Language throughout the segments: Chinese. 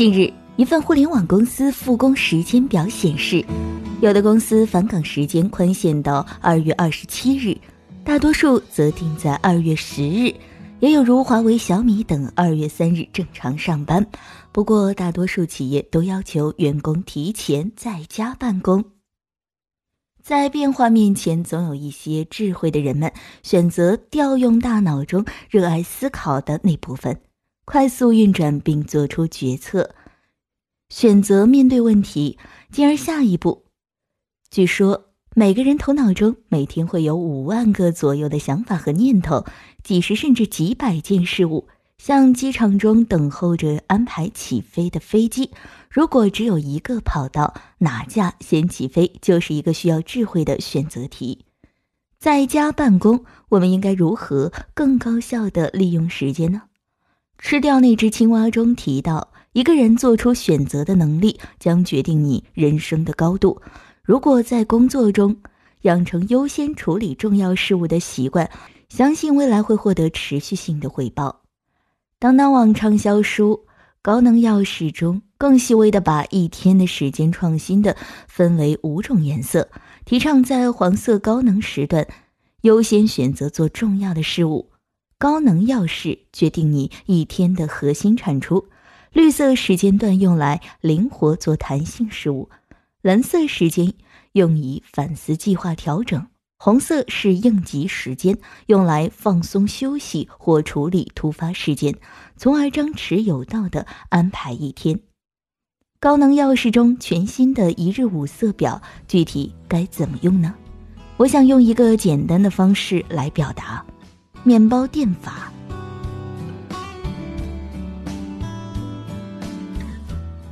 近日，一份互联网公司复工时间表显示，有的公司返岗时间宽限到二月二十七日，大多数则定在二月十日，也有如华为、小米等二月三日正常上班。不过，大多数企业都要求员工提前在家办公。在变化面前，总有一些智慧的人们选择调用大脑中热爱思考的那部分。快速运转并做出决策，选择面对问题，进而下一步。据说每个人头脑中每天会有五万个左右的想法和念头，几十甚至几百件事物。像机场中等候着安排起飞的飞机，如果只有一个跑道，哪架先起飞，就是一个需要智慧的选择题。在家办公，我们应该如何更高效的利用时间呢？吃掉那只青蛙中提到，一个人做出选择的能力将决定你人生的高度。如果在工作中养成优先处理重要事物的习惯，相信未来会获得持续性的回报。当当网畅销书《高能钥匙》中更细微的把一天的时间创新的分为五种颜色，提倡在黄色高能时段优先选择做重要的事物。高能钥匙决定你一天的核心产出，绿色时间段用来灵活做弹性事务，蓝色时间用以反思计划调整，红色是应急时间，用来放松休息或处理突发事件，从而张弛有道的安排一天。高能钥匙中全新的一日五色表，具体该怎么用呢？我想用一个简单的方式来表达。面包店法。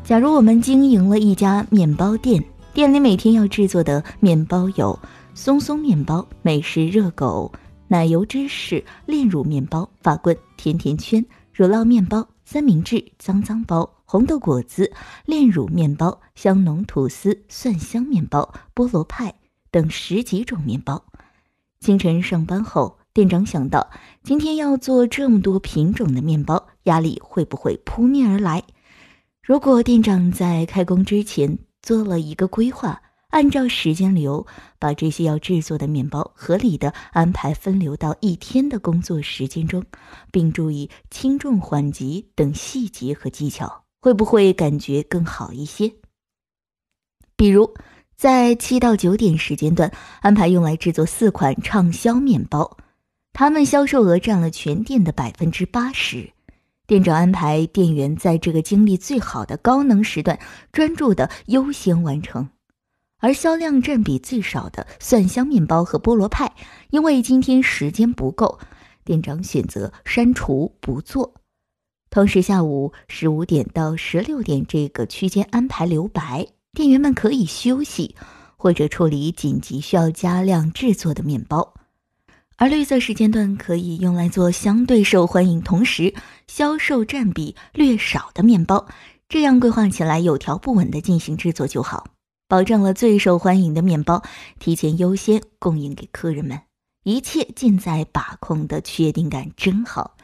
假如我们经营了一家面包店，店里每天要制作的面包有松松面包、美式热狗、奶油芝士炼乳面包、法棍、甜甜圈、乳酪面包、三明治、脏脏包、红豆果子、炼乳面包、香浓吐司、蒜香面包、菠萝派等十几种面包。清晨上班后。店长想到，今天要做这么多品种的面包，压力会不会扑面而来？如果店长在开工之前做了一个规划，按照时间流把这些要制作的面包合理的安排分流到一天的工作时间中，并注意轻重缓急等细节和技巧，会不会感觉更好一些？比如，在七到九点时间段安排用来制作四款畅销面包。他们销售额占了全店的百分之八十，店长安排店员在这个精力最好的高能时段专注的优先完成，而销量占比最少的蒜香面包和菠萝派，因为今天时间不够，店长选择删除不做。同时，下午十五点到十六点这个区间安排留白，店员们可以休息或者处理紧急需要加量制作的面包。而绿色时间段可以用来做相对受欢迎、同时销售占比略少的面包，这样规划起来有条不紊的进行制作就好，保证了最受欢迎的面包提前优先供应给客人们，一切尽在把控的确定感真好。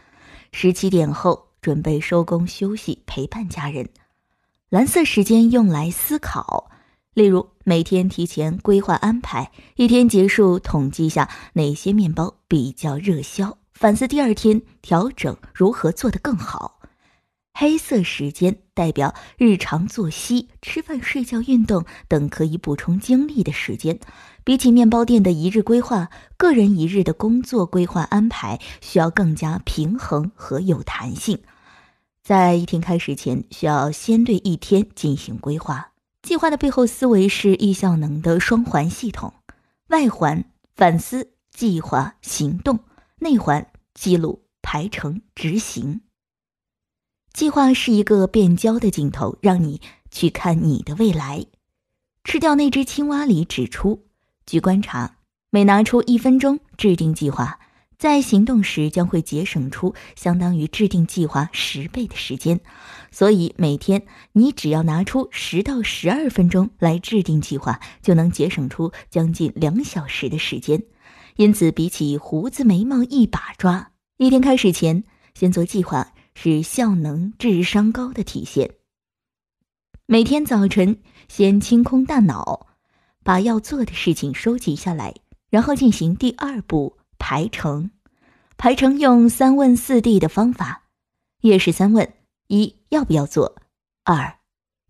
十七点后准备收工休息，陪伴家人。蓝色时间用来思考。例如，每天提前规划安排，一天结束统计下哪些面包比较热销，反思第二天调整如何做得更好。黑色时间代表日常作息、吃饭、睡觉、运动等可以补充精力的时间。比起面包店的一日规划，个人一日的工作规划安排需要更加平衡和有弹性。在一天开始前，需要先对一天进行规划。计划的背后思维是易效能的双环系统：外环反思、计划、行动；内环记录、排程、执行。计划是一个变焦的镜头，让你去看你的未来。吃掉那只青蛙里指出，据观察，每拿出一分钟制定计划。在行动时将会节省出相当于制定计划十倍的时间，所以每天你只要拿出十到十二分钟来制定计划，就能节省出将近两小时的时间。因此，比起胡子眉毛一把抓，一天开始前先做计划是效能智商高的体现。每天早晨先清空大脑，把要做的事情收集下来，然后进行第二步排程。排程用三问四 D 的方法，也是三问：一要不要做？二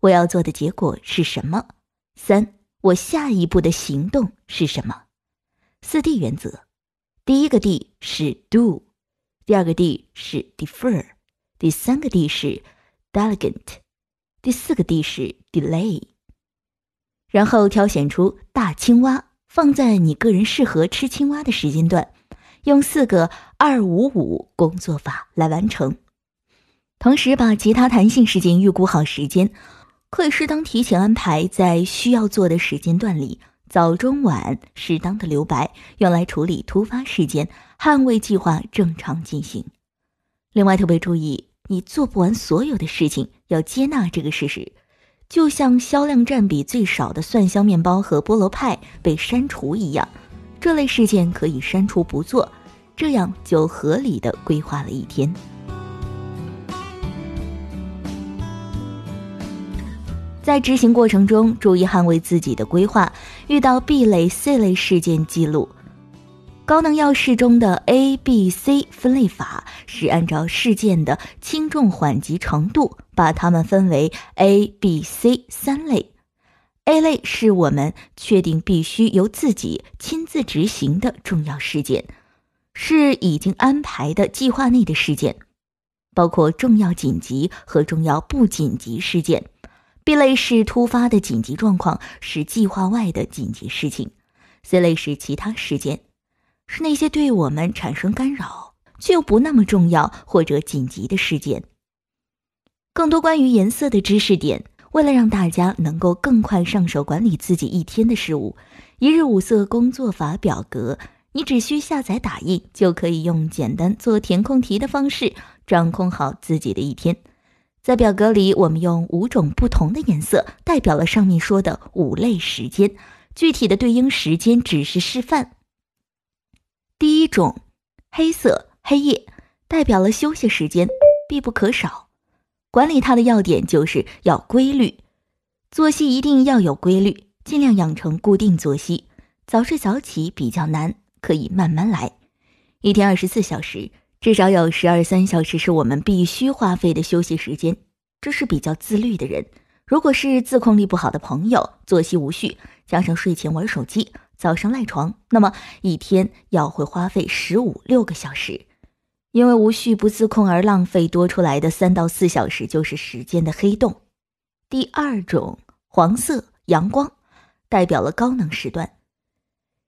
我要做的结果是什么？三我下一步的行动是什么？四 D 原则，第一个 D 是 do，第二个 D 是 defer，第三个 D 是 delegate，第四个 D 是 delay。然后挑选出大青蛙，放在你个人适合吃青蛙的时间段。用四个二五五工作法来完成，同时把其他弹性时间预估好时间，可以适当提前安排在需要做的时间段里，早中晚适当的留白，用来处理突发事件，捍卫计划正常进行。另外特别注意，你做不完所有的事情，要接纳这个事实，就像销量占比最少的蒜香面包和菠萝派被删除一样。这类事件可以删除不做，这样就合理的规划了一天。在执行过程中，注意捍卫自己的规划。遇到 B 类、C 类事件，记录。高能要事中的 A、B、C 分类法是按照事件的轻重缓急程度，把它们分为 A、B、C 三类。A 类是我们确定必须由自己亲自执行的重要事件，是已经安排的计划内的事件，包括重要紧急和重要不紧急事件。B 类是突发的紧急状况，是计划外的紧急事情。C 类是其他事件，是那些对我们产生干扰却又不那么重要或者紧急的事件。更多关于颜色的知识点。为了让大家能够更快上手管理自己一天的事务，一日五色工作法表格，你只需下载打印，就可以用简单做填空题的方式掌控好自己的一天。在表格里，我们用五种不同的颜色代表了上面说的五类时间，具体的对应时间只是示范。第一种，黑色黑夜，代表了休息时间，必不可少。管理它的要点就是要规律，作息一定要有规律，尽量养成固定作息。早睡早起比较难，可以慢慢来。一天二十四小时，至少有十二三小时是我们必须花费的休息时间。这是比较自律的人。如果是自控力不好的朋友，作息无序，加上睡前玩手机，早上赖床，那么一天要会花费十五六个小时。因为无序不自控而浪费多出来的三到四小时，就是时间的黑洞。第二种黄色阳光，代表了高能时段。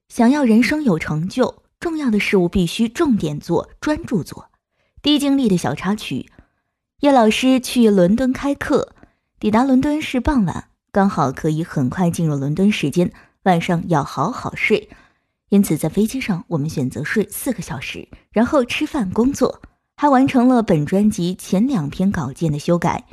想要人生有成就，重要的事物必须重点做、专注做。低精力的小插曲：叶老师去伦敦开课，抵达伦敦是傍晚，刚好可以很快进入伦敦时间，晚上要好好睡。因此，在飞机上，我们选择睡四个小时，然后吃饭、工作，还完成了本专辑前两篇稿件的修改。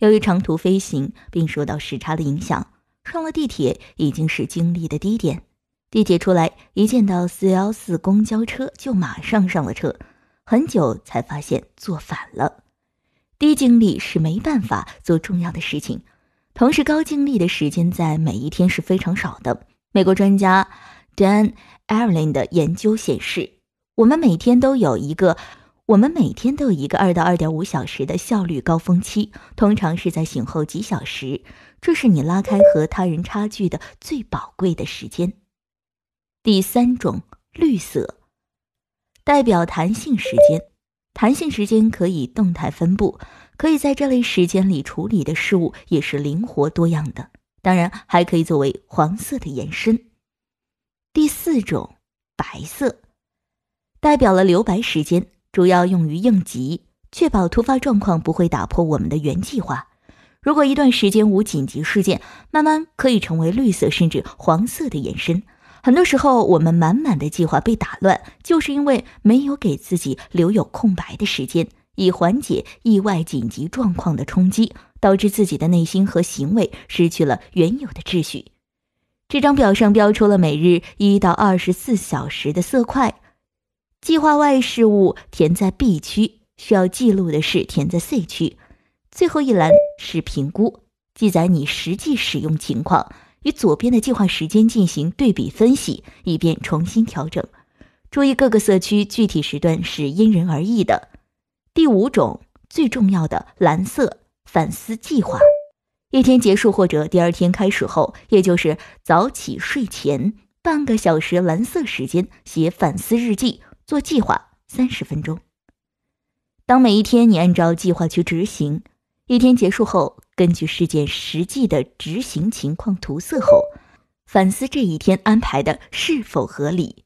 由于长途飞行并受到时差的影响，上了地铁已经是经历的低点。地铁出来，一见到四幺四公交车就马上上了车，很久才发现坐反了。低精力是没办法做重要的事情，同时高精力的时间在每一天是非常少的。美国专家。Dan Erin 的研究显示，我们每天都有一个，我们每天都有一个二到二点五小时的效率高峰期，通常是在醒后几小时，这是你拉开和他人差距的最宝贵的时间。第三种绿色，代表弹性时间，弹性时间可以动态分布，可以在这类时间里处理的事物也是灵活多样的，当然还可以作为黄色的延伸。第四种白色，代表了留白时间，主要用于应急，确保突发状况不会打破我们的原计划。如果一段时间无紧急事件，慢慢可以成为绿色甚至黄色的延伸。很多时候，我们满满的计划被打乱，就是因为没有给自己留有空白的时间，以缓解意外紧急状况的冲击，导致自己的内心和行为失去了原有的秩序。这张表上标出了每日一到二十四小时的色块，计划外事务填在 B 区，需要记录的事填在 C 区，最后一栏是评估记载你实际使用情况，与左边的计划时间进行对比分析，以便重新调整。注意各个色区具体时段是因人而异的。第五种最重要的蓝色反思计划，一天结束或者第二天开始后，也就是早起睡前半个小时蓝色时间写反思日记，做计划三十分钟。当每一天你按照计划去执行，一天结束后，根据事件实际的执行情况涂色后，反思这一天安排的是否合理。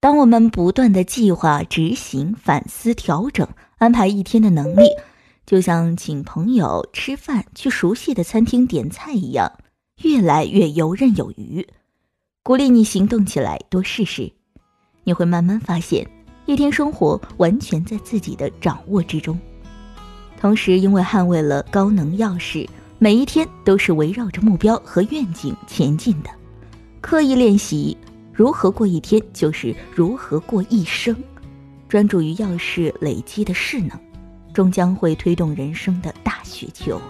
当我们不断的计划、执行、反思、调整、安排一天的能力，就像请朋友吃饭、去熟悉的餐厅点菜一样，越来越游刃有余。鼓励你行动起来，多试试，你会慢慢发现。一天生活完全在自己的掌握之中，同时因为捍卫了高能钥匙，每一天都是围绕着目标和愿景前进的。刻意练习如何过一天，就是如何过一生。专注于钥匙累积的势能，终将会推动人生的大雪球。